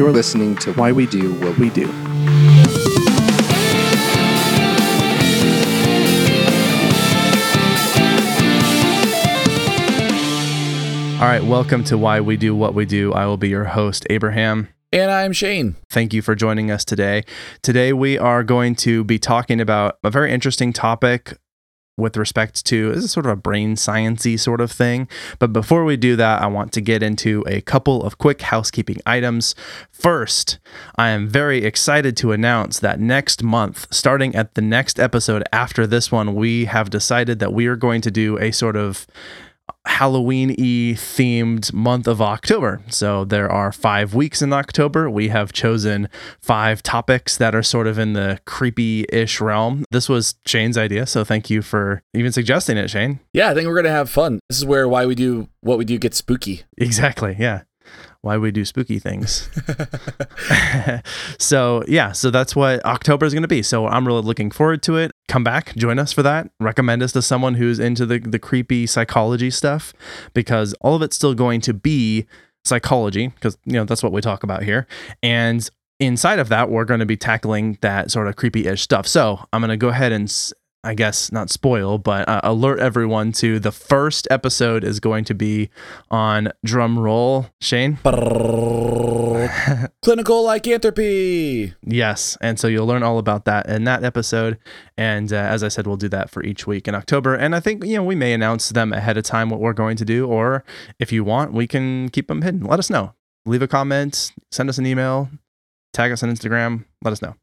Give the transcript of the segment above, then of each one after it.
You're listening to Why We Do What We Do. All right, welcome to Why We Do What We Do. I will be your host, Abraham. And I'm Shane. Thank you for joining us today. Today, we are going to be talking about a very interesting topic with respect to this is sort of a brain sciency sort of thing. But before we do that, I want to get into a couple of quick housekeeping items. First, I am very excited to announce that next month, starting at the next episode after this one, we have decided that we are going to do a sort of Halloween y themed month of October. So there are five weeks in October. We have chosen five topics that are sort of in the creepy ish realm. This was Shane's idea. So thank you for even suggesting it, Shane. Yeah, I think we're going to have fun. This is where why we do what we do gets spooky. Exactly. Yeah why we do spooky things. so yeah, so that's what October is going to be. So I'm really looking forward to it. Come back, join us for that. Recommend us to someone who's into the the creepy psychology stuff because all of it's still going to be psychology because you know that's what we talk about here and inside of that we're going to be tackling that sort of creepy-ish stuff so i'm going to go ahead and I guess not spoil, but uh, alert everyone to the first episode is going to be on drum roll, Shane. Clinical lycanthropy. Yes, and so you'll learn all about that in that episode. And uh, as I said, we'll do that for each week in October. And I think you know we may announce them ahead of time what we're going to do, or if you want, we can keep them hidden. Let us know. Leave a comment, send us an email, tag us on Instagram. Let us know.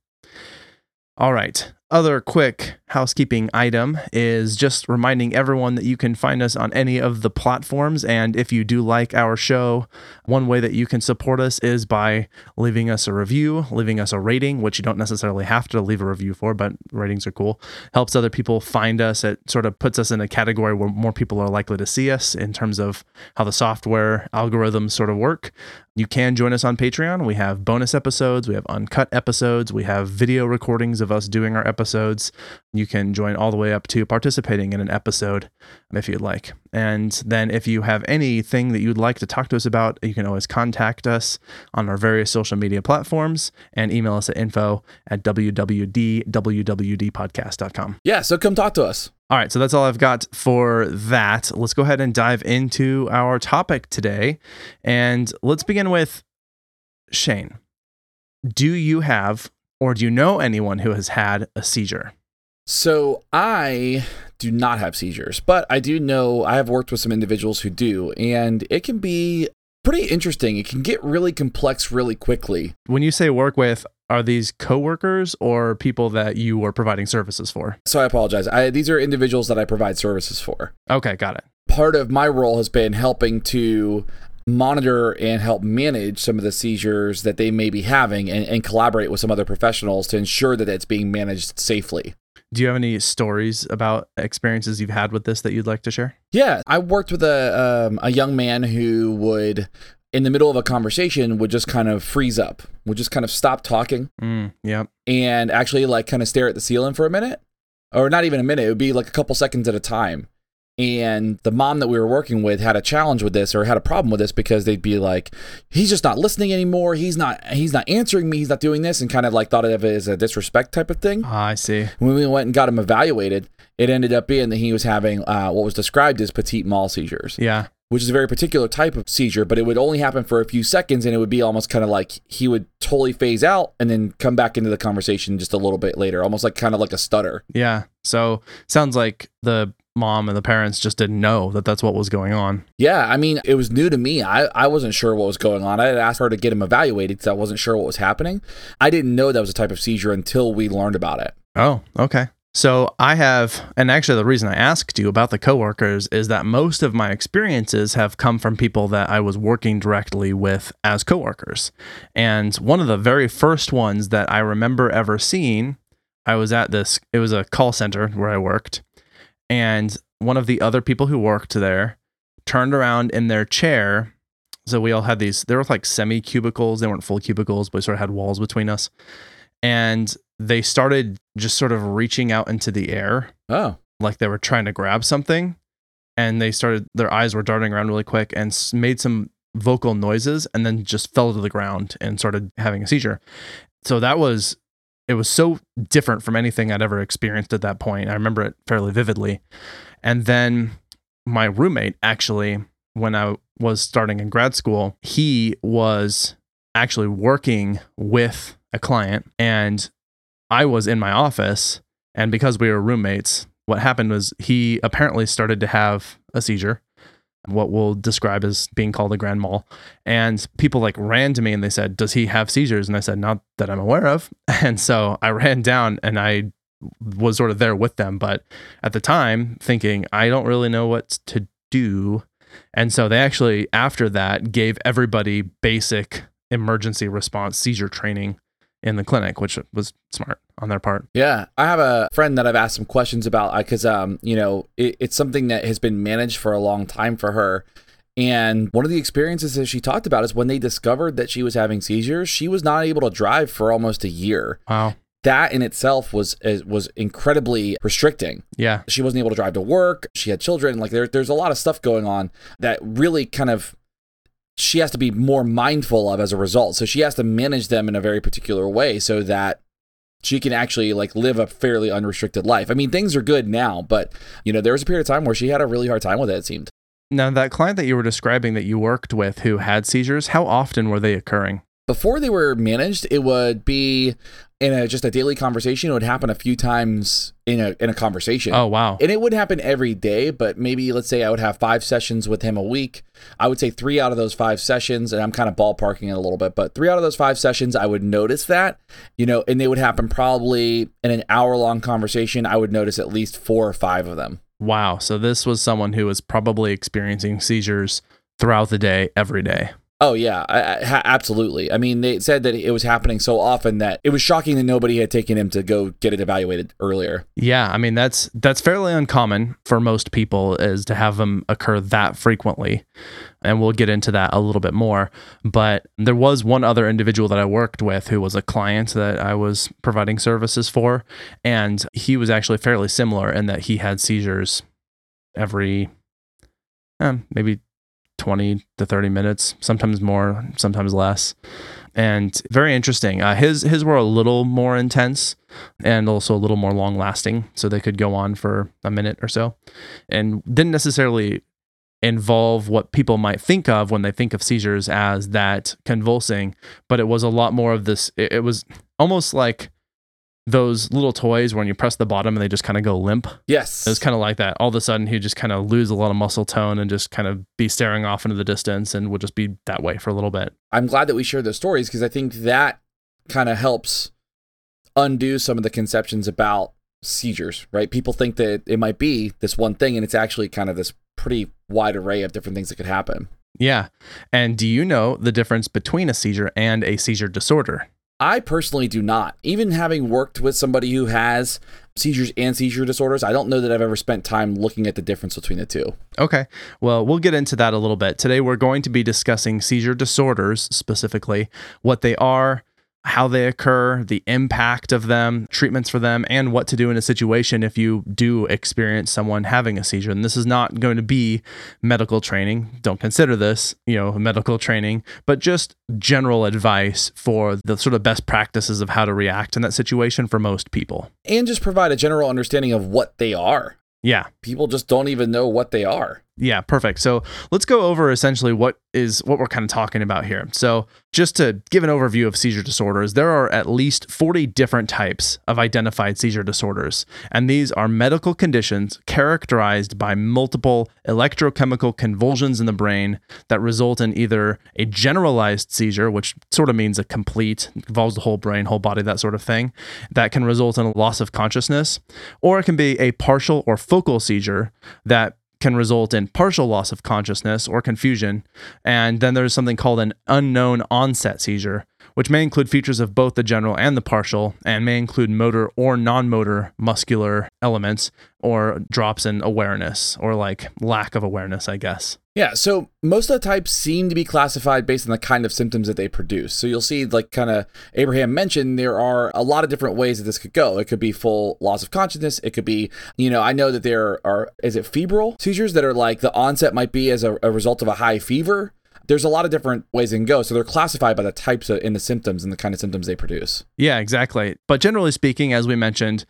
All right other quick housekeeping item is just reminding everyone that you can find us on any of the platforms. And if you do like our show, one way that you can support us is by leaving us a review, leaving us a rating, which you don't necessarily have to leave a review for, but ratings are cool. Helps other people find us. It sort of puts us in a category where more people are likely to see us in terms of how the software algorithms sort of work. You can join us on Patreon. We have bonus episodes, we have uncut episodes, we have video recordings of us doing our episodes episodes. You can join all the way up to participating in an episode if you'd like. And then if you have anything that you'd like to talk to us about, you can always contact us on our various social media platforms and email us at info at wwdwwdpodcast.com. Yeah, so come talk to us. All right, so that's all I've got for that. Let's go ahead and dive into our topic today. And let's begin with Shane. Do you have or do you know anyone who has had a seizure? So I do not have seizures, but I do know I have worked with some individuals who do, and it can be pretty interesting. It can get really complex really quickly. When you say work with, are these coworkers or people that you are providing services for? So I apologize. I, these are individuals that I provide services for. Okay, got it. Part of my role has been helping to monitor and help manage some of the seizures that they may be having and, and collaborate with some other professionals to ensure that it's being managed safely. Do you have any stories about experiences you've had with this that you'd like to share? Yeah, I worked with a um, a young man who would, in the middle of a conversation, would just kind of freeze up, would just kind of stop talking. Mm, yep. And actually, like, kind of stare at the ceiling for a minute, or not even a minute. It would be like a couple seconds at a time and the mom that we were working with had a challenge with this or had a problem with this because they'd be like he's just not listening anymore. He's not he's not answering me. He's not doing this and kind of like thought of it as a disrespect type of thing. Oh, i see. When we went and got him evaluated it ended up being that he was having uh, what was described as petit mal seizures. Yeah. Which is a very particular type of seizure, but it would only happen for a few seconds and it would be almost kind of like he would totally phase out and then come back into the conversation just a little bit later, almost like kind of like a stutter. Yeah. So sounds like the mom and the parents just didn't know that that's what was going on. Yeah, I mean, it was new to me. I, I wasn't sure what was going on. I had asked her to get him evaluated because I wasn't sure what was happening. I didn't know that was a type of seizure until we learned about it. Oh, okay. So I have, and actually the reason I asked you about the coworkers is that most of my experiences have come from people that I was working directly with as coworkers. And one of the very first ones that I remember ever seeing, I was at this, it was a call center where I worked and one of the other people who worked there turned around in their chair. So we all had these, they were like semi cubicles. They weren't full cubicles, but we sort of had walls between us. And they started just sort of reaching out into the air. Oh. Like they were trying to grab something. And they started, their eyes were darting around really quick and made some vocal noises and then just fell to the ground and started having a seizure. So that was it was so different from anything I'd ever experienced at that point. I remember it fairly vividly. And then my roommate actually when I was starting in grad school, he was actually working with a client and I was in my office and because we were roommates, what happened was he apparently started to have a seizure what we'll describe as being called a grand mal. And people like ran to me and they said, Does he have seizures? And I said, Not that I'm aware of. And so I ran down and I was sort of there with them. But at the time, thinking, I don't really know what to do. And so they actually, after that, gave everybody basic emergency response seizure training in the clinic, which was smart on their part. Yeah, I have a friend that I've asked some questions about because, um, you know, it, it's something that has been managed for a long time for her. And one of the experiences that she talked about is when they discovered that she was having seizures, she was not able to drive for almost a year. Wow. That in itself was was incredibly restricting. Yeah. She wasn't able to drive to work. She had children. Like there, there's a lot of stuff going on that really kind of she has to be more mindful of as a result. So she has to manage them in a very particular way so that she can actually like live a fairly unrestricted life. I mean, things are good now, but you know, there was a period of time where she had a really hard time with it, it seemed. Now, that client that you were describing that you worked with who had seizures, how often were they occurring? Before they were managed, it would be in a just a daily conversation. It would happen a few times in a in a conversation. Oh wow! And it would happen every day, but maybe let's say I would have five sessions with him a week. I would say three out of those five sessions, and I'm kind of ballparking it a little bit, but three out of those five sessions, I would notice that, you know, and they would happen probably in an hour long conversation. I would notice at least four or five of them. Wow! So this was someone who was probably experiencing seizures throughout the day, every day. Oh yeah, I, I, absolutely. I mean, they said that it was happening so often that it was shocking that nobody had taken him to go get it evaluated earlier. Yeah, I mean that's that's fairly uncommon for most people is to have them occur that frequently. And we'll get into that a little bit more, but there was one other individual that I worked with who was a client that I was providing services for and he was actually fairly similar in that he had seizures every eh, maybe 20 to 30 minutes, sometimes more, sometimes less. And very interesting. Uh, his his were a little more intense and also a little more long lasting, so they could go on for a minute or so, and didn't necessarily involve what people might think of when they think of seizures as that convulsing, but it was a lot more of this. It, it was almost like those little toys when you press the bottom and they just kind of go limp. Yes. It was kind of like that. All of a sudden, he'd just kind of lose a lot of muscle tone and just kind of be staring off into the distance and would just be that way for a little bit. I'm glad that we shared those stories because I think that kind of helps undo some of the conceptions about seizures, right? People think that it might be this one thing and it's actually kind of this pretty wide array of different things that could happen. Yeah. And do you know the difference between a seizure and a seizure disorder? I personally do not. Even having worked with somebody who has seizures and seizure disorders, I don't know that I've ever spent time looking at the difference between the two. Okay. Well, we'll get into that a little bit. Today, we're going to be discussing seizure disorders specifically, what they are, how they occur, the impact of them, treatments for them, and what to do in a situation if you do experience someone having a seizure. And this is not going to be medical training. Don't consider this, you know, medical training, but just general advice for the sort of best practices of how to react in that situation for most people. And just provide a general understanding of what they are. Yeah. People just don't even know what they are. Yeah, perfect. So let's go over essentially what is what we're kind of talking about here. So just to give an overview of seizure disorders, there are at least 40 different types of identified seizure disorders, and these are medical conditions characterized by multiple electrochemical convulsions in the brain that result in either a generalized seizure, which sort of means a complete, involves the whole brain, whole body, that sort of thing, that can result in a loss of consciousness, or it can be a partial or focal seizure that can result in partial loss of consciousness or confusion. And then there's something called an unknown onset seizure, which may include features of both the general and the partial, and may include motor or non motor muscular elements or drops in awareness or like lack of awareness, I guess. Yeah, so most of the types seem to be classified based on the kind of symptoms that they produce. So you'll see, like kind of Abraham mentioned, there are a lot of different ways that this could go. It could be full loss of consciousness. It could be, you know, I know that there are, is it febrile seizures that are like the onset might be as a, a result of a high fever there's a lot of different ways it can go. So they're classified by the types of in the symptoms and the kind of symptoms they produce. Yeah, exactly. But generally speaking, as we mentioned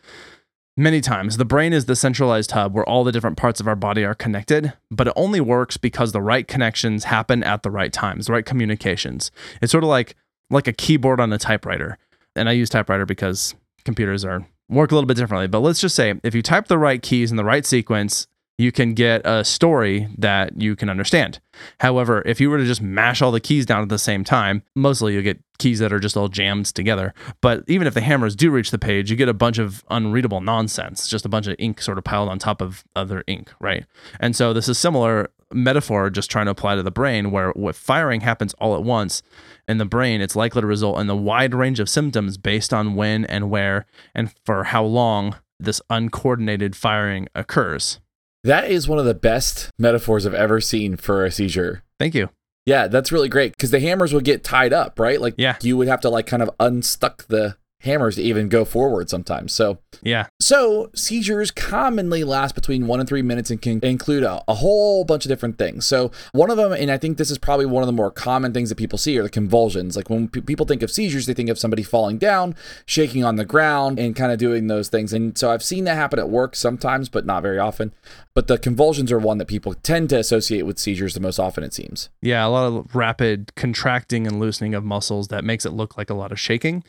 many times, the brain is the centralized hub where all the different parts of our body are connected, but it only works because the right connections happen at the right times, the right communications. It's sort of like like a keyboard on a typewriter. And I use typewriter because computers are work a little bit differently. But let's just say if you type the right keys in the right sequence, you can get a story that you can understand. However, if you were to just mash all the keys down at the same time, mostly you'll get keys that are just all jammed together. But even if the hammers do reach the page, you get a bunch of unreadable nonsense, just a bunch of ink sort of piled on top of other ink, right? And so this is similar metaphor just trying to apply to the brain where what firing happens all at once in the brain it's likely to result in a wide range of symptoms based on when and where and for how long this uncoordinated firing occurs That is one of the best metaphors I've ever seen for a seizure. thank you Yeah, that's really great because the hammers would get tied up, right? Like Yeah. you would have to like kind of unstuck the hammers to even go forward sometimes. So yeah So, seizures commonly last between one and three minutes and can include a, a whole bunch of different things. So, one of them, and I think this is probably one of the more common things that people see, are the convulsions. Like when pe- people think of seizures, they think of somebody falling down, shaking on the ground, and kind of doing those things. And so, I've seen that happen at work sometimes, but not very often. But the convulsions are one that people tend to associate with seizures the most often, it seems. Yeah, a lot of rapid contracting and loosening of muscles that makes it look like a lot of shaking.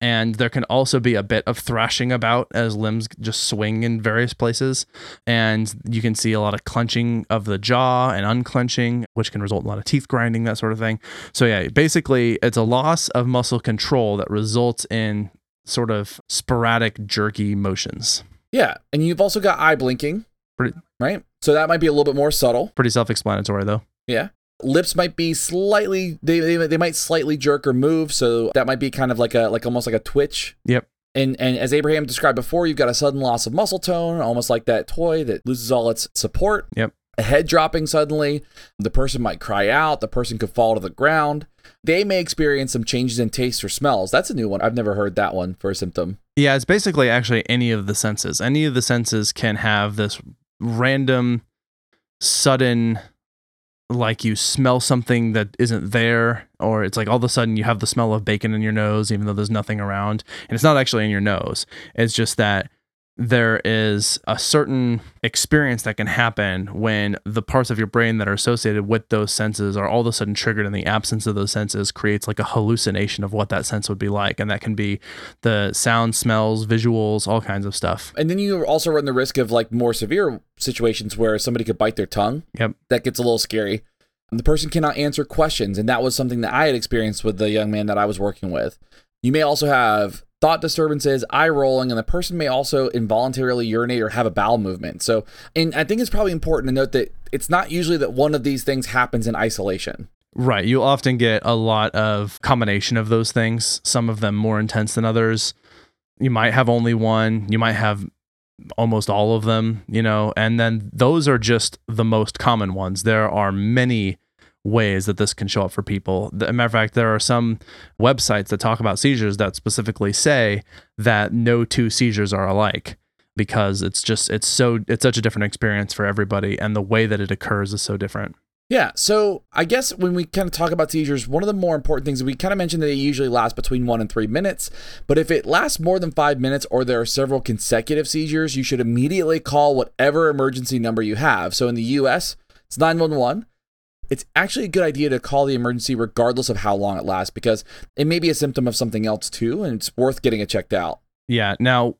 And there can also be a bit of thrashing about as limbs just swing in various places. And you can see a lot of clenching of the jaw and unclenching, which can result in a lot of teeth grinding, that sort of thing. So, yeah, basically, it's a loss of muscle control that results in sort of sporadic, jerky motions. Yeah. And you've also got eye blinking, Pretty- right? So, that might be a little bit more subtle. Pretty self explanatory, though. Yeah. Lips might be slightly they, they they might slightly jerk or move, so that might be kind of like a like almost like a twitch. Yep. And and as Abraham described before, you've got a sudden loss of muscle tone, almost like that toy that loses all its support. Yep. A head dropping suddenly. The person might cry out. The person could fall to the ground. They may experience some changes in taste or smells. That's a new one. I've never heard that one for a symptom. Yeah, it's basically actually any of the senses. Any of the senses can have this random, sudden, like you smell something that isn't there, or it's like all of a sudden you have the smell of bacon in your nose, even though there's nothing around. And it's not actually in your nose. It's just that there is a certain experience that can happen when the parts of your brain that are associated with those senses are all of a sudden triggered and the absence of those senses creates like a hallucination of what that sense would be like and that can be the sound smells visuals all kinds of stuff And then you also run the risk of like more severe situations where somebody could bite their tongue. Yep. That gets a little scary. And the person cannot answer questions. And that was something that I had experienced with the young man that I was working with. You may also have thought disturbances, eye rolling, and the person may also involuntarily urinate or have a bowel movement. So, and I think it's probably important to note that it's not usually that one of these things happens in isolation. right you'll often get a lot of combination of those things some of them more intense than others you might have only one you might have almost all of them you know and then those are just the most common ones there are many ways that this can show up for people. As a matter of fact, there are some websites that talk about seizures that specifically say that no two seizures are alike because it's just it's so it's such a different experience for everybody and the way that it occurs is so different. Yeah, so I guess when we kind of talk about seizures, one of the more important things we kind of mentioned that they usually last between one and three minutes. But if it lasts more than five minutes or there are several consecutive seizures, you should immediately call whatever emergency number you have. So in the US, it's 911. It's actually a good idea to call the emergency regardless of how long it lasts because it may be a symptom of something else too, and it's worth getting it checked out. Yeah. Now,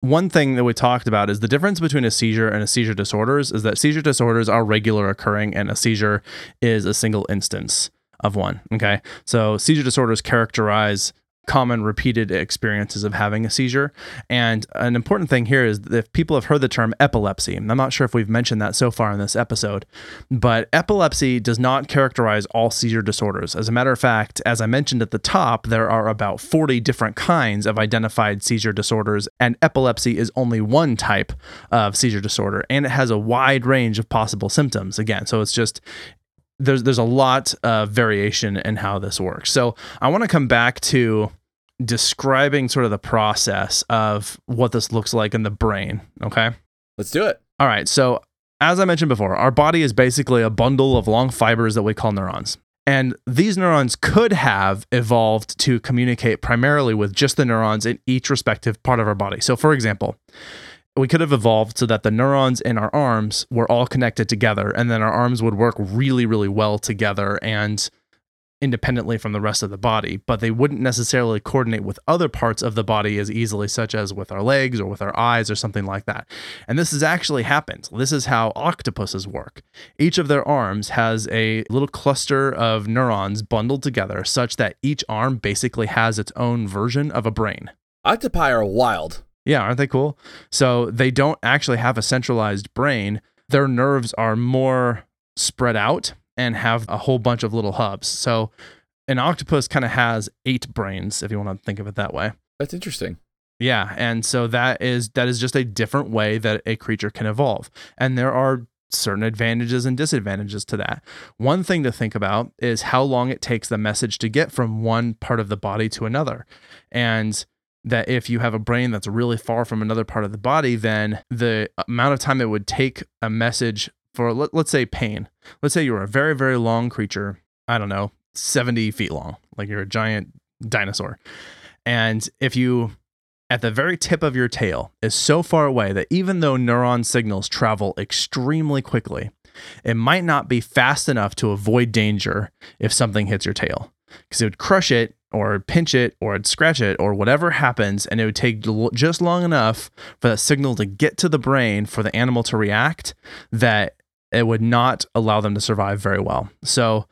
one thing that we talked about is the difference between a seizure and a seizure disorders is that seizure disorders are regular occurring and a seizure is a single instance of one. Okay. So seizure disorders characterize common repeated experiences of having a seizure. And an important thing here is that if people have heard the term epilepsy, I'm not sure if we've mentioned that so far in this episode, but epilepsy does not characterize all seizure disorders. As a matter of fact, as I mentioned at the top, there are about 40 different kinds of identified seizure disorders, and epilepsy is only one type of seizure disorder, and it has a wide range of possible symptoms. Again, so it's just there's there's a lot of variation in how this works. So I want to come back to describing sort of the process of what this looks like in the brain. Okay. Let's do it. All right. So as I mentioned before, our body is basically a bundle of long fibers that we call neurons. And these neurons could have evolved to communicate primarily with just the neurons in each respective part of our body. So, for example, we could have evolved so that the neurons in our arms were all connected together, and then our arms would work really, really well together and independently from the rest of the body, but they wouldn't necessarily coordinate with other parts of the body as easily, such as with our legs or with our eyes or something like that. And this has actually happened. This is how octopuses work. Each of their arms has a little cluster of neurons bundled together such that each arm basically has its own version of a brain. Octopi are wild. Yeah, aren't they cool? So they don't actually have a centralized brain. Their nerves are more spread out and have a whole bunch of little hubs. So an octopus kind of has eight brains, if you want to think of it that way. That's interesting. Yeah, and so that is that is just a different way that a creature can evolve. And there are certain advantages and disadvantages to that. One thing to think about is how long it takes the message to get from one part of the body to another. And that if you have a brain that's really far from another part of the body, then the amount of time it would take a message for let, let's say pain. Let's say you're a very very long creature. I don't know, 70 feet long, like you're a giant dinosaur. And if you at the very tip of your tail is so far away that even though neuron signals travel extremely quickly, it might not be fast enough to avoid danger if something hits your tail because it would crush it or pinch it or it'd scratch it or whatever happens and it would take just long enough for that signal to get to the brain for the animal to react that it would not allow them to survive very well. So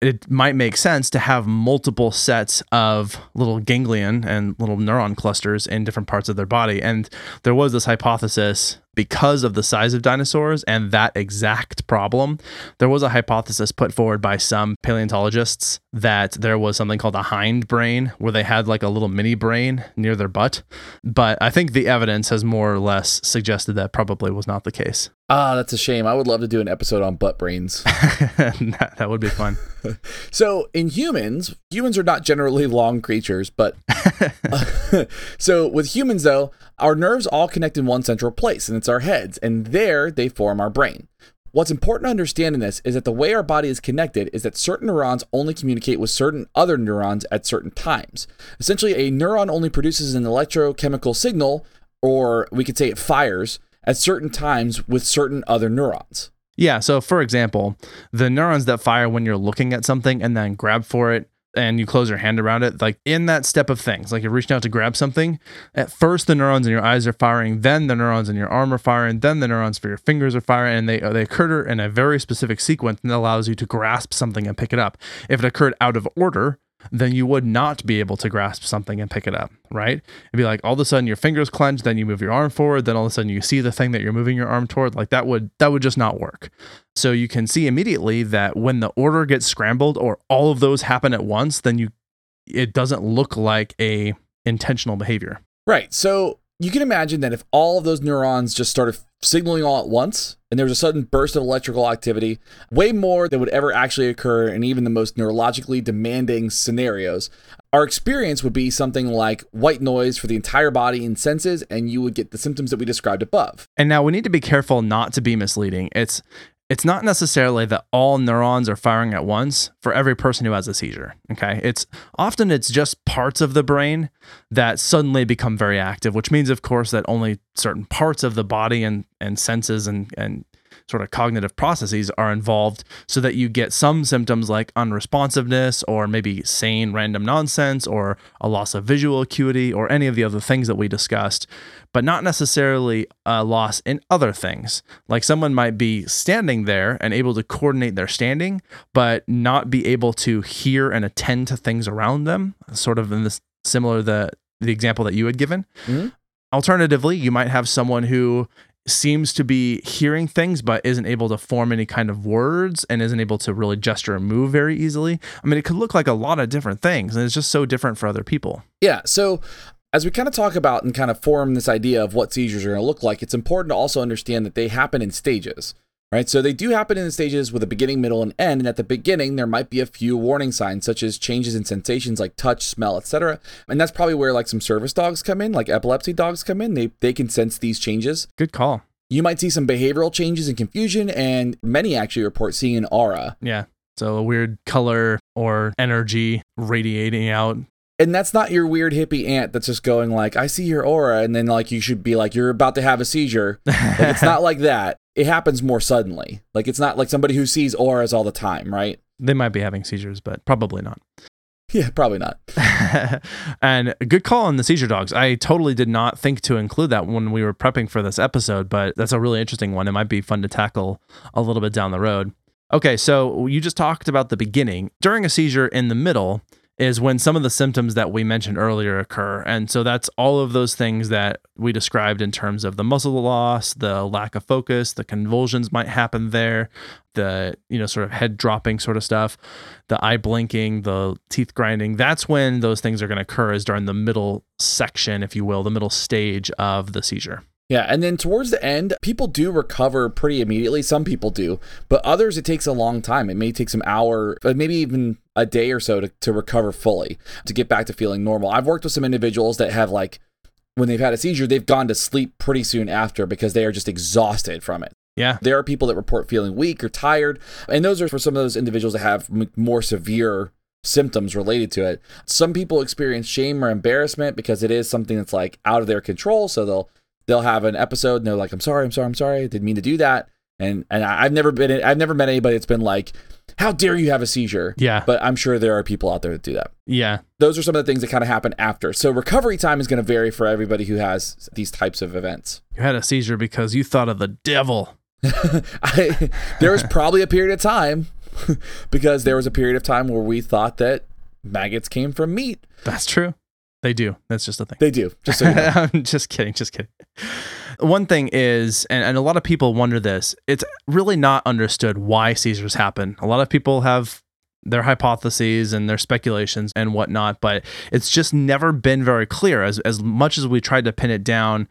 it might make sense to have multiple sets of little ganglion and little neuron clusters in different parts of their body. And there was this hypothesis because of the size of dinosaurs and that exact problem, there was a hypothesis put forward by some paleontologists that there was something called a hind brain where they had like a little mini brain near their butt. But I think the evidence has more or less suggested that probably was not the case. Ah, that's a shame. I would love to do an episode on butt brains. that, that would be fun. so, in humans, humans are not generally long creatures, but so with humans though, our nerves all connect in one central place, and it's our heads, and there they form our brain. What's important to understand in this is that the way our body is connected is that certain neurons only communicate with certain other neurons at certain times. Essentially, a neuron only produces an electrochemical signal, or we could say it fires, at certain times with certain other neurons. Yeah. So, for example, the neurons that fire when you're looking at something and then grab for it and you close your hand around it, like in that step of things, like you're reaching out to grab something, at first the neurons in your eyes are firing, then the neurons in your arm are firing, then the neurons for your fingers are firing, and they they occur in a very specific sequence that allows you to grasp something and pick it up. If it occurred out of order, then you would not be able to grasp something and pick it up, right? It'd be like all of a sudden your fingers clench, then you move your arm forward, then all of a sudden you see the thing that you're moving your arm toward. Like that would that would just not work. So you can see immediately that when the order gets scrambled or all of those happen at once, then you it doesn't look like a intentional behavior. Right. So you can imagine that if all of those neurons just started signaling all at once and there was a sudden burst of electrical activity, way more than would ever actually occur in even the most neurologically demanding scenarios, our experience would be something like white noise for the entire body and senses, and you would get the symptoms that we described above. And now we need to be careful not to be misleading. It's it's not necessarily that all neurons are firing at once for every person who has a seizure okay? It's often it's just parts of the brain that suddenly become very active which means of course that only certain parts of the body and and senses and and sort of cognitive processes are involved so that you get some symptoms like unresponsiveness or maybe saying random nonsense or a loss of visual acuity or any of the other things that we discussed, but not necessarily a loss in other things. Like someone might be standing there and able to coordinate their standing, but not be able to hear and attend to things around them, sort of in this similar the the example that you had given. Mm-hmm. Alternatively, you might have someone who seems to be hearing things but isn't able to form any kind of words and isn't able to really gesture and move very easily. I mean, it could look like a lot of different things and it's just so different for other people. Yeah. So, as we kind of talk about and kind of form this idea of what seizures are going to look like, it's important to also understand that they happen in stages right? So they do happen in stages with a beginning, middle, and end. And at the beginning, there might be a few warning signs, such as changes in sensations like touch, smell, etc. And that's probably where like some service dogs come in, like epilepsy dogs come in. They they can sense these changes. Good call. You might see some behavioral changes and confusion, and many actually report seeing an aura. Yeah. So a weird color or energy radiating out. And that's not your weird hippie aunt that's just going like, I see your aura, and then like you should be like, you're about to have a seizure. Like, it's not like that. It happens more suddenly. Like it's not like somebody who sees auras all the time, right? They might be having seizures, but probably not. Yeah, probably not. and good call on the seizure dogs. I totally did not think to include that when we were prepping for this episode, but that's a really interesting one. It might be fun to tackle a little bit down the road. Okay, so you just talked about the beginning. During a seizure in the middle, is when some of the symptoms that we mentioned earlier occur. And so that's all of those things that we described in terms of the muscle loss, the lack of focus, the convulsions might happen there, the, you know, sort of head dropping sort of stuff, the eye blinking, the teeth grinding. That's when those things are going to occur is during the middle section, if you will, the middle stage of the seizure. Yeah, and then towards the end, people do recover pretty immediately. Some people do, but others it takes a long time. It may take some hour, uh, maybe even a day or so to, to recover fully, to get back to feeling normal. I've worked with some individuals that have like when they've had a seizure, they've gone to sleep pretty soon after because they are just exhausted from it. Yeah. There are people that report feeling weak or tired, and those are for some of those individuals that have m- more severe symptoms related to it. Some people experience shame or embarrassment because it is something that's like out of their control, so they'll they'll have an episode and they're like, "I'm sorry, I'm sorry, I'm sorry, I didn't mean to do that." And and I've never been I've never met anybody that's been like, "How dare you have a seizure?" Yeah. But I'm sure there are people out there that do that. Yeah. Those are some of the things that kind of happen after. So recovery time is going to vary for everybody who has these types of events. You had a seizure because you thought of the devil. I, there was probably a period of time because there was a period of time where we thought that maggots came from meat. That's true. They do. That's just a thing. They do. Just so you know. I'm just kidding. Just kidding. One thing is, and, and a lot of people wonder this, it's really not understood why seizures happen. A lot of people have their hypotheses and their speculations and whatnot, but it's just never been very clear. As, as much as we tried to pin it down,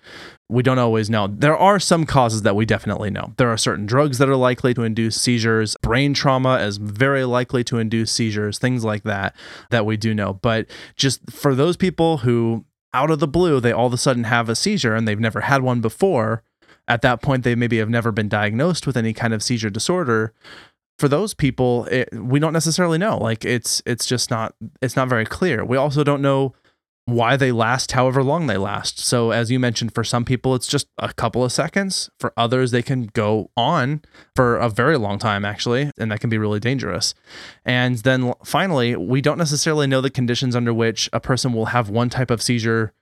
we don't always know. There are some causes that we definitely know. There are certain drugs that are likely to induce seizures. Brain trauma is very likely to induce seizures, things like that, that we do know. But just for those people who, out of the blue, they all of a sudden have a seizure and they've never had one before, at that point, they maybe have never been diagnosed with any kind of seizure disorder for those people it, we don't necessarily know. Like it's it's just not it's not very clear. We also don't know why they last however long they last. So as you mentioned for some people it's just a couple of seconds. For others they can go on for a very long time actually and that can be really dangerous. And then finally we don't necessarily know the conditions under which a person will have one type of seizure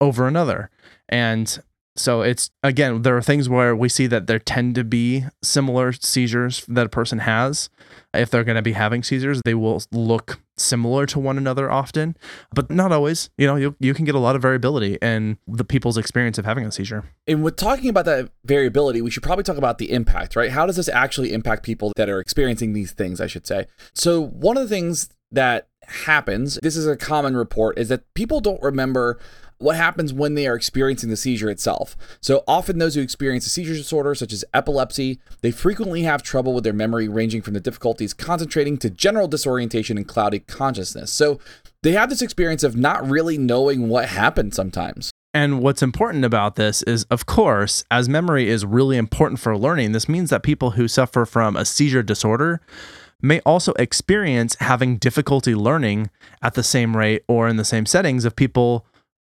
over another. And so it's again, there are things where we see that there tend to be similar seizures that a person has. If they're going to be having seizures, they will look similar to one another often, but not always. You know, you, you can get a lot of variability in the people's experience of having a seizure. And with talking about that variability, we should probably talk about the impact, right? How does this actually impact people that are experiencing these things, I should say? So, one of the things that happens, this is a common report, is that people don't remember what happens when they are experiencing the seizure itself. So often those who experience a seizure disorder such as epilepsy, they frequently have trouble with their memory ranging from the difficulties concentrating to general disorientation and cloudy consciousness. So they have this experience of not really knowing what happened sometimes. And what's important about this is, of course, as memory is really important for learning, this means that people who suffer from a seizure disorder may also experience having difficulty learning at the same rate or in the same settings of people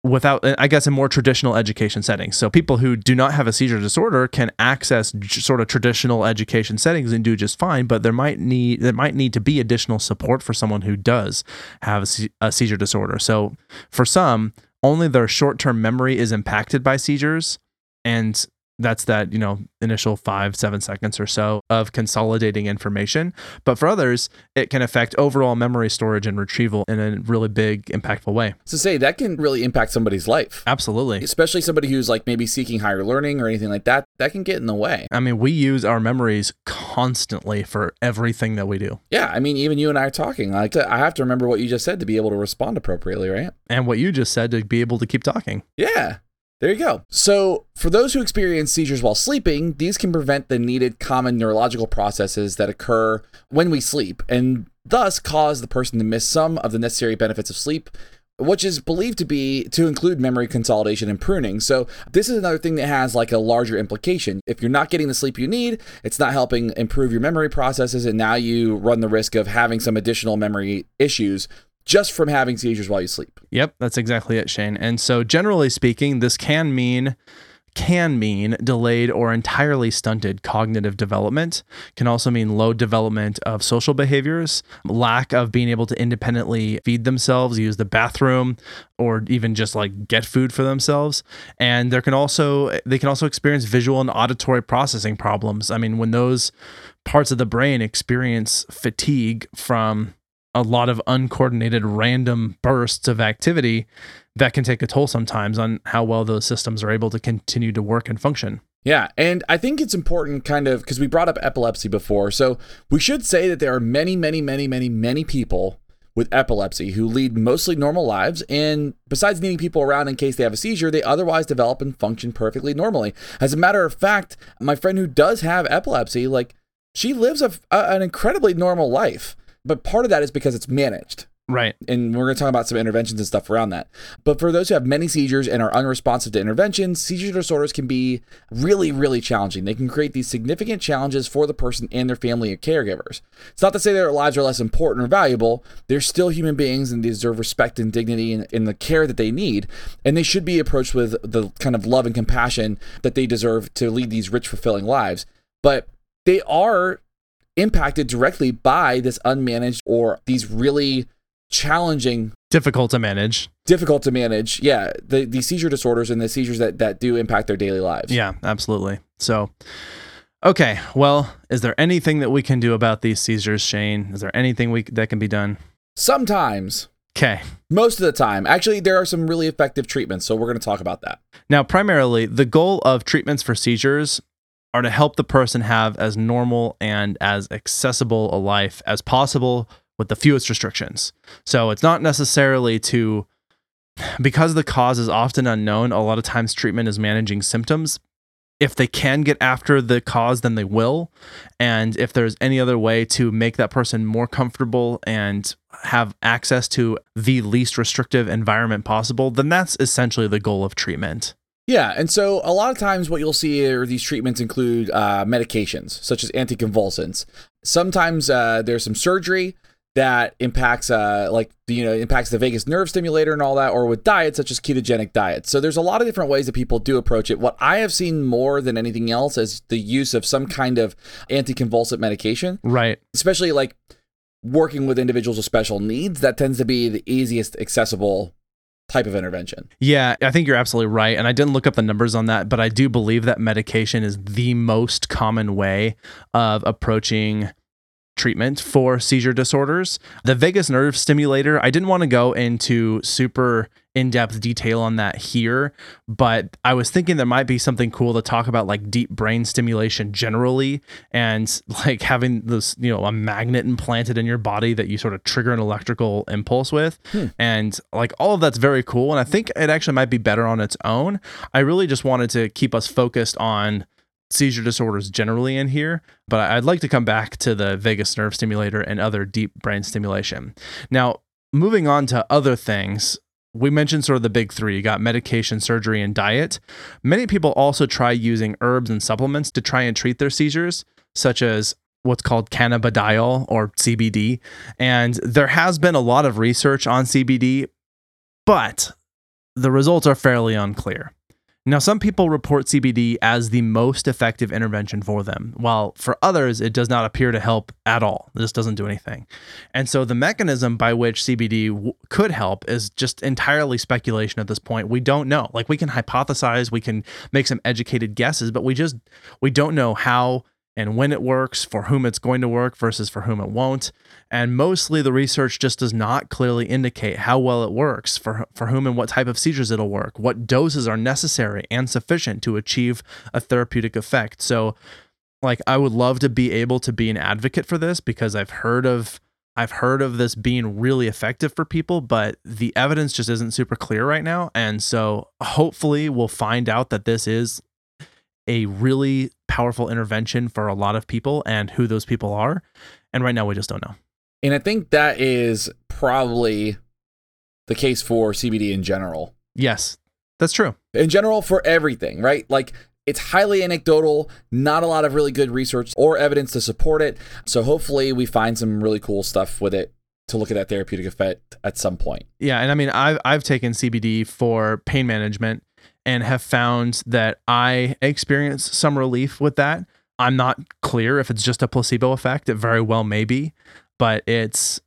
without uh, i guess in more traditional education settings so people who do not have a seizure disorder can access sort of traditional education settings and do just fine but there might need there might need to be additional support for someone who does have a, seizure disorder. So for some only their short-term memory is impacted by seizures and that's that you know initial five seven seconds or so of consolidating information. But for others it can affect overall memory storage and retrieval in a really big impactful way. So say that can really impact somebody's life. Absolutely. Especially somebody who's like maybe seeking higher learning or anything like that that can get in the way. I mean we use our memories constantly for everything that we do. Yeah i mean even you and i are talking. Like i have to remember what you just said to be able to respond appropriately right? And what you just said to be able to keep talking. Yeah there you go. So, for those who experience seizures while sleeping, these can prevent the needed common neurological processes that occur when we sleep and thus cause the person to miss some of the necessary benefits of sleep, which is believed to be to include memory consolidation and pruning. So this is another thing that has like a larger implication. If you're not getting the sleep you need, it's not helping improve your memory processes and now you run the risk of having some additional memory issues just from having seizures while you sleep. Yep, that's exactly it, Shane. And so generally speaking, this can mean can mean delayed or entirely stunted cognitive development, can also mean low development of social behaviors, lack of being able to independently feed themselves, use the bathroom, or even just like get food for themselves. And there can also they can also experience visual and auditory processing problems. I mean, when those parts of the brain experience fatigue from a lot of uncoordinated random bursts of activity, that can take a toll sometimes on how well those systems are able to continue to work and function. Yeah, and I think it's important kind of because we brought up epilepsy before. So we should say that there are many, many, many, many, many people with epilepsy who lead mostly normal lives. And besides needing people around in case they have a seizure, they otherwise develop and function perfectly normally. As a matter of fact, my friend who does have epilepsy, like, she lives a, a, an incredibly normal life. But part of that is because it's managed. Right. And we're going to talk about some interventions and stuff around that. But for those who have many seizures and are unresponsive to interventions, seizure disorders can be really, really challenging. They can create these significant challenges for the person and their family and caregivers. It's not to say their lives are less important or valuable. They're still human beings and they deserve respect and dignity in the care that they need. And they should be approached with the kind of love and compassion that they deserve to lead these rich, fulfilling lives. But they are impacted directly by this unmanaged or these really challenging difficult to manage. Difficult to manage yeah the, the seizure disorders and the seizures that, that do impact their daily lives. Yeah absolutely. So okay well is there anything that we can do about these seizures shane? Is there anything we that can be done? Sometimes. Okay. Most of the time. Actually there are some really effective treatments so we're going to talk about that. Now primarily the goal of treatments for seizures are to help the person have as normal and as accessible a life as possible with the fewest restrictions. So it's not necessarily to, because the cause is often unknown, a lot of times treatment is managing symptoms. If they can get after the cause, then they will. And if there's any other way to make that person more comfortable and have access to the least restrictive environment possible, then that's essentially the goal of treatment. Yeah, and so a lot of times what you'll see are these treatments include uh, medications such as anticonvulsants. Sometimes uh, there's some surgery that impacts uh like you know impacts the vagus nerve stimulator and all that or with diets such as ketogenic diets. So there's a lot of different ways that people do approach it. What i have seen more than anything else is the use of some kind of anticonvulsant medication. Right. Especially like working with individuals with special needs that tends to be the easiest accessible type of intervention. Yeah, I think you're absolutely right. And I didn't look up the numbers on that, but I do believe that medication is the most common way of approaching treatment for seizure disorders. The vagus nerve stimulator, I didn't want to go into super in depth detail on that here, but I was thinking there might be something cool to talk about, like deep brain stimulation generally, and like having this, you know, a magnet implanted in your body that you sort of trigger an electrical impulse with. Hmm. And like all of that's very cool. And I think it actually might be better on its own. I really just wanted to keep us focused on seizure disorders generally in here, but I'd like to come back to the vagus nerve stimulator and other deep brain stimulation. Now, moving on to other things, we mentioned sort of the big three. You got medication, surgery, and diet. Many people also try using herbs and supplements to try and treat their seizures, such as what's called cannabidiol or CBD. And there has been a lot of research on CBD, but the results are fairly unclear. Now, some people report CBD as the most effective intervention for them, while for others, it does not appear to help at all. This doesn't do anything. And so, the mechanism by which CBD w- could help is just entirely speculation at this point. We don't know. Like, we can hypothesize, we can make some educated guesses, but we just we don't know how and when it works, for whom it's going to work versus for whom it won't. And mostly the research just does not clearly indicate how well it works, for, for whom and what type of seizures it'll work, what doses are necessary and sufficient to achieve a therapeutic effect. So, like, I would love to be able to be an advocate for this because I've heard of. I've heard of this being really effective for people, but the evidence just isn't super clear right now. And so hopefully we'll find out that this is a really powerful intervention for a lot of people and who those people are. And right now, we just don't know. And I think that is probably the case for CBD in general. Yes, that's true. In general, for everything, right? Like it's highly anecdotal, not a lot of really good research or evidence to support it. So hopefully we find some really cool stuff with it to look at that therapeutic effect at some point. Yeah, and I mean I've I've taken CBD for pain management and have found that I experience some relief with that. I'm not clear if it's just a placebo effect. It very well may be, but it's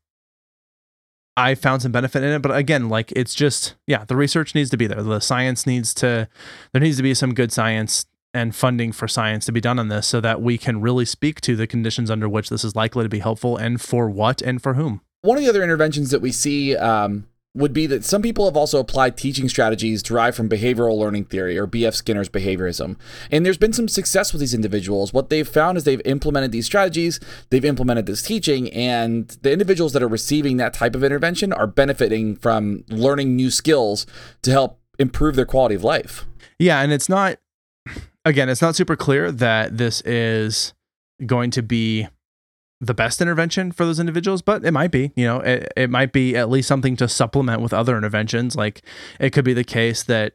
I found some benefit in it, but again, like it's just yeah, the research needs to be there. The science needs to there needs to be some good science and funding for science to be done on this so that we can really speak to the conditions under which this is likely to be helpful and for what and for whom. One of the other interventions that we see um, would be that some people have also applied teaching strategies derived from behavioral learning theory or B.F. Skinner's behaviorism. And there's been some success with these individuals. What they've found is they've implemented these strategies, they've implemented this teaching, and the individuals that are receiving that type of intervention are benefiting from learning new skills to help improve their quality of life. Yeah, and it's not again, it's not super clear that this is going to be the best intervention for those individuals, but it might be, you know, it, it might be at least something to supplement with other interventions. Like it could be the case that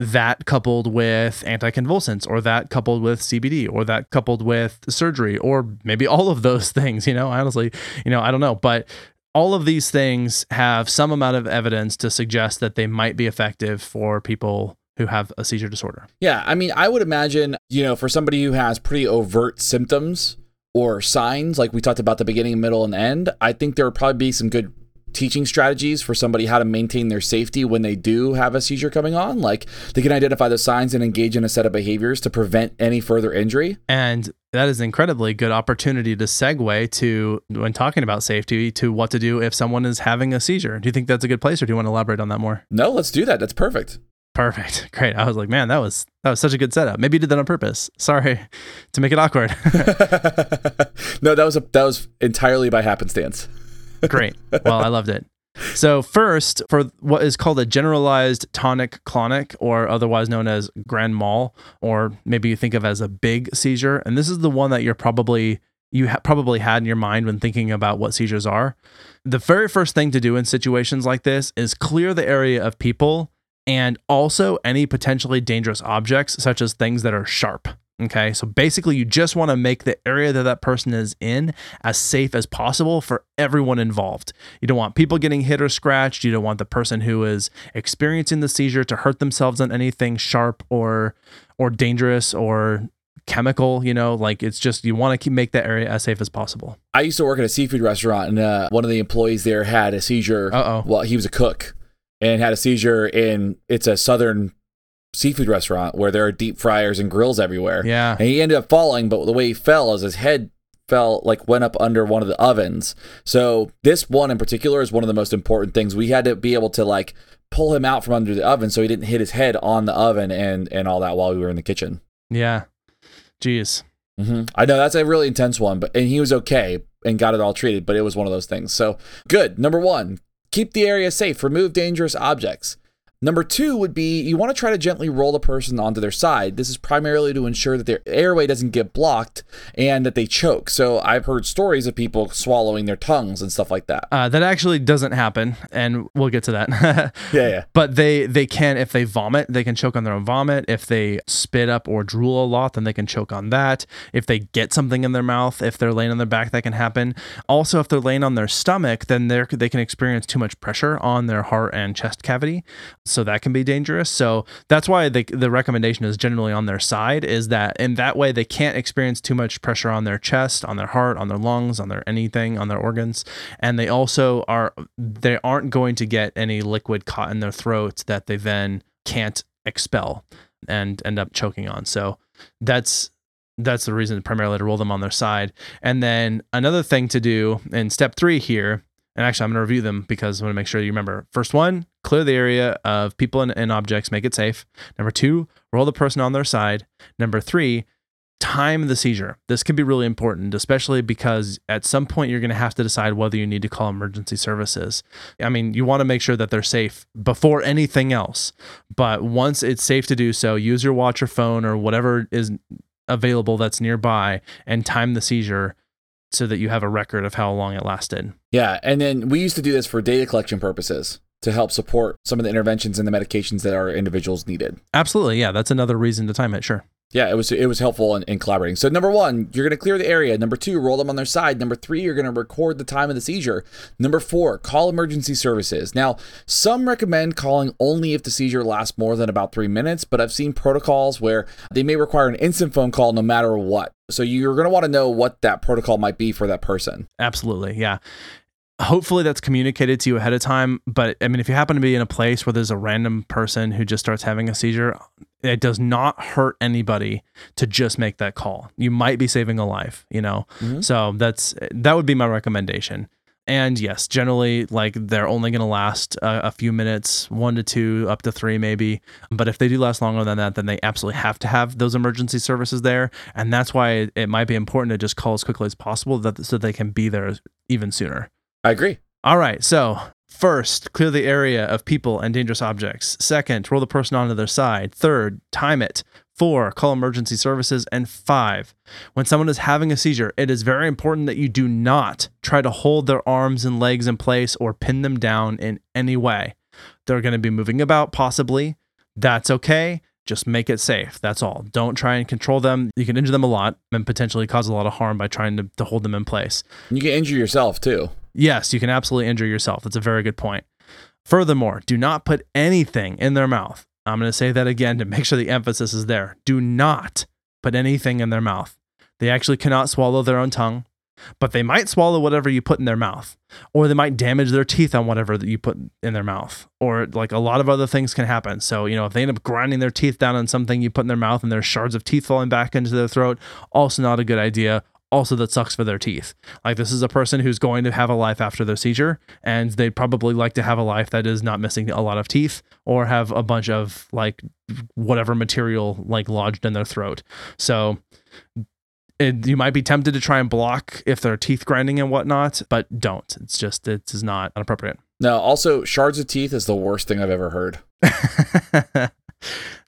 that coupled with anticonvulsants or that coupled with CBD or that coupled with surgery or maybe all of those things, you know, honestly, you know, I don't know, but all of these things have some amount of evidence to suggest that they might be effective for people who have a seizure disorder. Yeah, I mean, I would imagine, you know, for somebody who has pretty overt symptoms, or signs, like we talked about the beginning, middle, and end, I think there would probably be some good teaching strategies for somebody how to maintain their safety when they do have a seizure coming on. Like they can identify the signs and engage in a set of behaviors to prevent any further injury. And that is an incredibly good opportunity to segue to when talking about safety to what to do if someone is having a seizure. Do you think that's a good place or do you want to elaborate on that more? No, let's do that. That's perfect. Perfect. Great. I was like, man, that was that was such a good setup. Maybe you did that on purpose. Sorry to make it awkward. no, that was a that was entirely by happenstance. Great. Well, I loved it. So first, for what is called a generalized tonic-clonic, or otherwise known as grand mal, or maybe you think of as a big seizure, and this is the one that you're probably you ha- probably had in your mind when thinking about what seizures are. The very first thing to do in situations like this is clear the area of people and also any potentially dangerous objects, such as things that are sharp. Okay, so basically, you just want to make the area that that person is in as safe as possible for everyone involved. You don't want people getting hit or scratched. You don't want the person who is experiencing the seizure to hurt themselves on anything sharp or or dangerous or chemical. You know, like it's just you want to keep make that area as safe as possible. I used to work at a seafood restaurant, and uh, one of the employees there had a seizure. Uh-oh. Well, he was a cook and had a seizure in it's a southern seafood restaurant where there are deep fryers and grills everywhere. Yeah. And he ended up falling, but the way he fell is his head fell like went up under one of the ovens. So this one in particular is one of the most important things. We had to be able to like pull him out from under the oven so he didn't hit his head on the oven and and all that while we were in the kitchen. Yeah. Jeez. Mm-hmm. I know that's a really intense one, but and he was okay and got it all treated, but it was one of those things. So good. Number one, keep the area safe. Remove dangerous objects. Number two would be you want to try to gently roll the person onto their side. This is primarily to ensure that their airway doesn't get blocked and that they choke. So I've heard stories of people swallowing their tongues and stuff like that. Uh, that actually doesn't happen, and we'll get to that. yeah, yeah. But they they can if they vomit, they can choke on their own vomit. If they spit up or drool a lot, then they can choke on that. If they get something in their mouth, if they're laying on their back, that can happen. Also, if they're laying on their stomach, then they they can experience too much pressure on their heart and chest cavity so that can be dangerous. So that's why the the recommendation is generally on their side is that in that way they can't experience too much pressure on their chest, on their heart, on their lungs, on their anything, on their organs, and they also are they aren't going to get any liquid caught in their throat that they then can't expel and end up choking on. So that's that's the reason primarily to roll them on their side. And then another thing to do in step 3 here and actually, I'm going to review them because I want to make sure you remember. First one, clear the area of people and, and, objects, make it safe. Number two, roll the person on their side. Number three, time the seizure. This can be really important, especially because at some point you're going to have to decide whether you need to call emergency services. I mean, you want to make sure that they're safe before anything else. But once it's safe to do so, use your watch or phone or whatever is available that's nearby and time the seizure so that you have a record of how long it lasted. Yeah, and then we used to do this for data collection purposes to help support some of the interventions and the medications that our individuals needed. Absolutely. Yeah. That's another reason to time it. Sure. Yeah, it was it was helpful in, in collaborating. So number one, you're gonna clear the area. Number two, roll them on their side. Number three, you're gonna record the time of the seizure. Number four, call emergency services. Now, some recommend calling only if the seizure lasts more than about three minutes, but I've seen protocols where they may require an instant phone call no matter what. So you're gonna want to know what that protocol might be for that person. Absolutely. Yeah. Hopefully that's communicated to you ahead of time. But I mean, if you happen to be in a place where there's a random person who just starts having a seizure, it does not hurt anybody to just make that call. You might be saving a life, you know? Mhm. So that's, that would be my recommendation. And yes, generally, like they're only going to last a, a few minutes, one to two, up to three, maybe. But if they do last longer than that, then they absolutely have to have those emergency services there. And that's why it, it might be important to just call as quickly as possible that, so they can be there even sooner. I agree. All right. So, first, clear the area of people and dangerous objects. Second, roll the person onto their side. Third, time it. Four, call emergency services. And five, when someone is having a seizure, it is very important that you do not try to hold their arms and legs in place or pin them down in any way. They're going to be moving about, possibly. That's okay. Just make it safe. That's all. Don't try and control them. You can injure them a lot and potentially cause a lot of harm by trying to, to hold them in place. You can injure yourself too. Yes, you can absolutely injure yourself. That's a very good point. Furthermore, do not put anything in their mouth. I'm going to say that again to make sure the emphasis is there. Do not put anything in their mouth. They actually cannot swallow their own tongue, but they might swallow whatever you put in their mouth, or they might damage their teeth on whatever that you put in their mouth, or like a lot of other things can happen. So, you know, if they end up grinding their teeth down on something you put in their mouth and there's shards of teeth falling back into their throat, also not a good idea also that sucks for their teeth. Like this is a person who's going to have a life after their seizure, and they'd probably like to have a life that is not missing a lot of teeth or have a bunch of like whatever material like lodged in their throat. So it, you might be tempted to try and block if they're teeth grinding and whatnot, but don't. It's just it is not appropriate. No, also shards of teeth is the worst thing I've ever heard.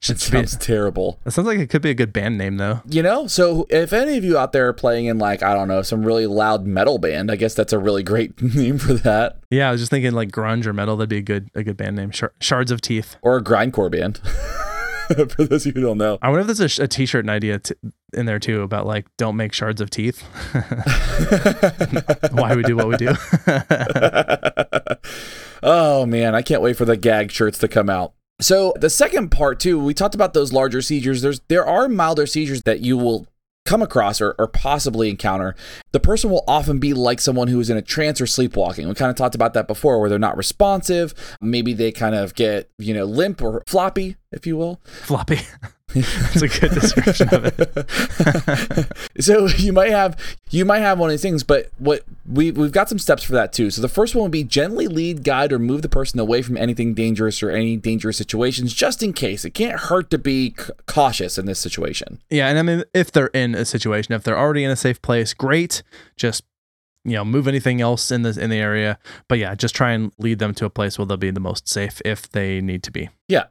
Should It be, sounds terrible. It sounds like it could be a good band name though. You know, so if any of you out there are playing in like I don't know some really loud metal band, I guess that's a really great name for that, Yeah, I was just thinking like grunge or metal. That'd be a good a good band name. Shards of Teeth. or a grindcore band. for those of you who don't know. I wonder if there's a, sh- a t-shirt and idea t- in there too about like don't make shards of teeth. Why we do what we do. oh man, I can't wait for the gag shirts to come out. So the second part too, we talked about those larger seizures. There's there are milder seizures that you will come across or, or possibly encounter. The person will often be like someone who is in a trance or sleepwalking. We kind of talked about that before, where they're not responsive. Maybe they kind of get you know limp or floppy, if you will. Floppy. That's a good description of it. so you might have you might have one of these things, but what we we've got some steps for that too. So the first one would be gently lead, guide, or move the person away from anything dangerous or any dangerous situations, just in case. It can't hurt to be c- cautious in this situation. Yeah, and I mean if they're in a situation, if they're already in a safe place, great. Just you know, move anything else in the in the area. But yeah, just try and lead them to a place where they'll be the most safe if they need to be. Yeah.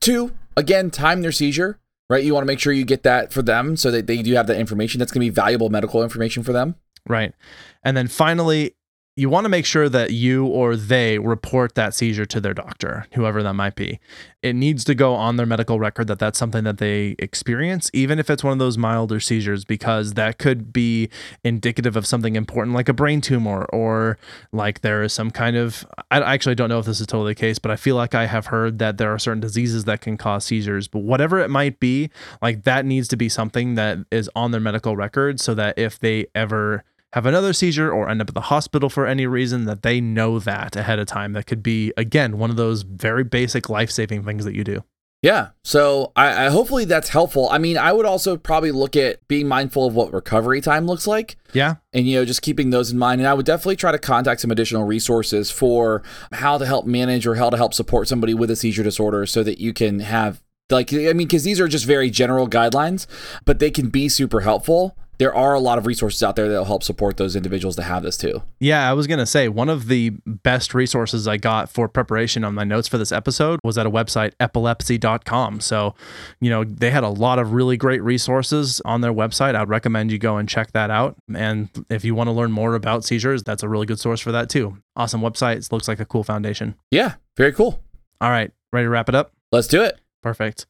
Two, again, time their seizure. Right, you want to make sure you get that for them so that they do have that information. That's going to be valuable medical information for them. Right. And then finally, you want to make sure that you or they report that seizure to their doctor, whoever that might be. It needs to go on their medical record that that's something that they experience, even if it's one of those milder seizures, because that could be indicative of something important like a brain tumor or like there is some kind of. I actually don't know if this is totally the case, but I feel like I have heard that there are certain diseases that can cause seizures. But whatever it might be, like that needs to be something that is on their medical record so that if they ever have another seizure or end up at the hospital for any reason that they know that ahead of time that could be again one of those very basic life-saving things that you do Yeah. So I, I hopefully that's helpful. I mean, I would also probably look at being mindful of what recovery time looks like. yeah and you know just keeping those in mind and i would definitely try to contact some additional resources for how to help manage or how to help support somebody with a seizure disorder so that you can have like i mean because these are just very general guidelines but they can be super helpful there are a lot of resources out there that will help support those individuals to have this too. Yeah, I was going to say one of the best resources I got for preparation on my notes for this episode was at a website, epilepsy.com. So, you know, they had a lot of really great resources on their website. I'd recommend you go and check that out. And if you want to learn more about seizures, that's a really good source for that too. Awesome website. It looks like a cool foundation. Yeah, very cool. All right, ready to wrap it up? Let's do it. Perfect.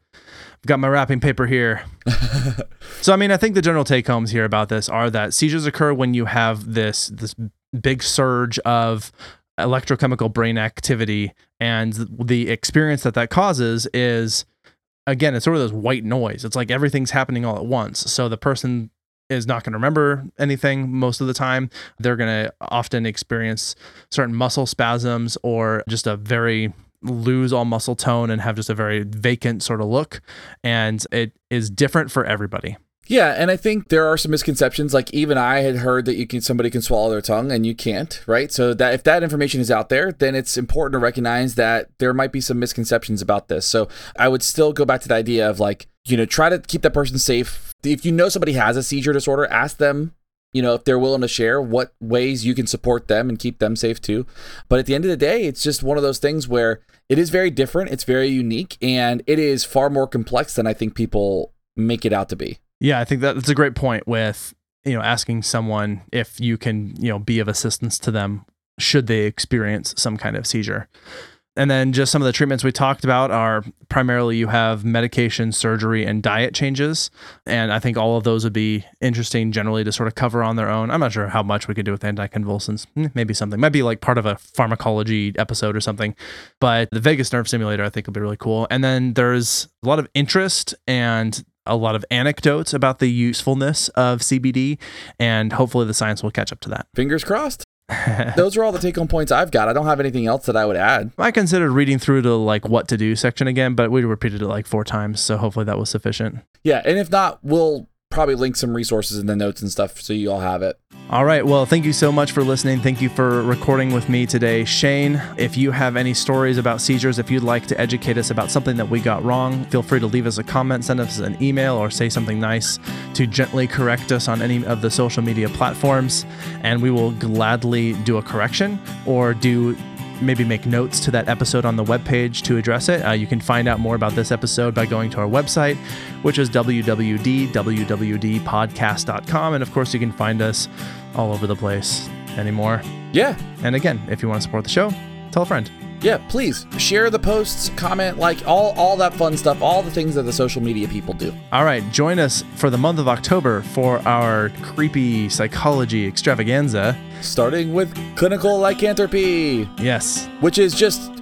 Got my wrapping paper here. so, I mean, I think the general take homes here about this are that seizures occur when you have this this big surge of electrochemical brain activity, and the experience that that causes is, again, it's sort of this white noise. It's like everything's happening all at once. So the person is not going to remember anything most of the time. They're going to often experience certain muscle spasms or just a very lose all muscle tone and have just a very vacant sort of look. And it is different for everybody. Yeah, and I think there are some misconceptions. Like even I had heard that you can somebody can swallow their tongue and you can't, right? So that if that information is out there, then it's important to recognize that there might be some misconceptions about this. So I would still go back to the idea of like, you know, try to keep that person safe. If you know somebody has a seizure disorder, ask them you know, if they're willing to share what ways you can support them and keep them safe too. But at the end of the day, it's just one of those things where it is very different, it's very unique, and it is far more complex than I think people make it out to be. Yeah, I think that that's a great point with, you know, asking someone if you can, you know, be of assistance to them should they experience some kind of seizure. And then just some of the treatments we talked about are primarily you have medication, surgery, and diet changes. And I think all of those would be interesting generally to sort of cover on their own. I'm not sure how much we could do with anticonvulsants. Hmm, maybe something. Might be like part of a pharmacology episode or something. But the vagus nerve stimulator I think would be really cool. And then there's a lot of interest and a lot of anecdotes about the usefulness of CBD, and hopefully the science will catch up to that. Fingers crossed. Those are all the take home points I've got. I don't have anything else that I would add. I considered reading through to like what to do section again, but we repeated it like four times, so hopefully that was sufficient. Yeah, and if not, we'll probably link some resources in the notes and stuff so you all have it. All right. Well, thank you so much for listening. Thank you for recording with me today. Shane, if you have any stories about seizures, if you'd like to educate us about something that we got wrong, feel free to leave us a comment, send us an email, or say something nice to gently correct us on any of the social media platforms. And we will gladly do a correction or do maybe make notes to that episode on the webpage to address it. Uh, you can find out more about this episode by going to our website, which is www.wwd.podcast.com. And of course, you can find us all over the place anymore. Yeah. And again, if you want to support the show, tell a friend. Yeah, please share the posts, comment, like all all that fun stuff, all the things that the social media people do. All right, join us for the month of October for our creepy psychology extravaganza. Starting with clinical lycanthropy. Yes. Which is just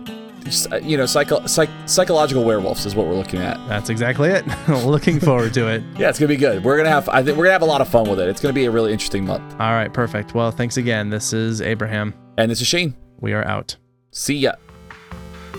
you know, psycho, psych, psychological werewolves is what we're looking at. That's exactly it. looking forward to it. Yeah, it's gonna be good. We're gonna have, I think we're gonna have a lot of fun with it. It's gonna be a really interesting month. All right, perfect. Well, thanks again. This is Abraham, and this is Shane. We are out. See ya.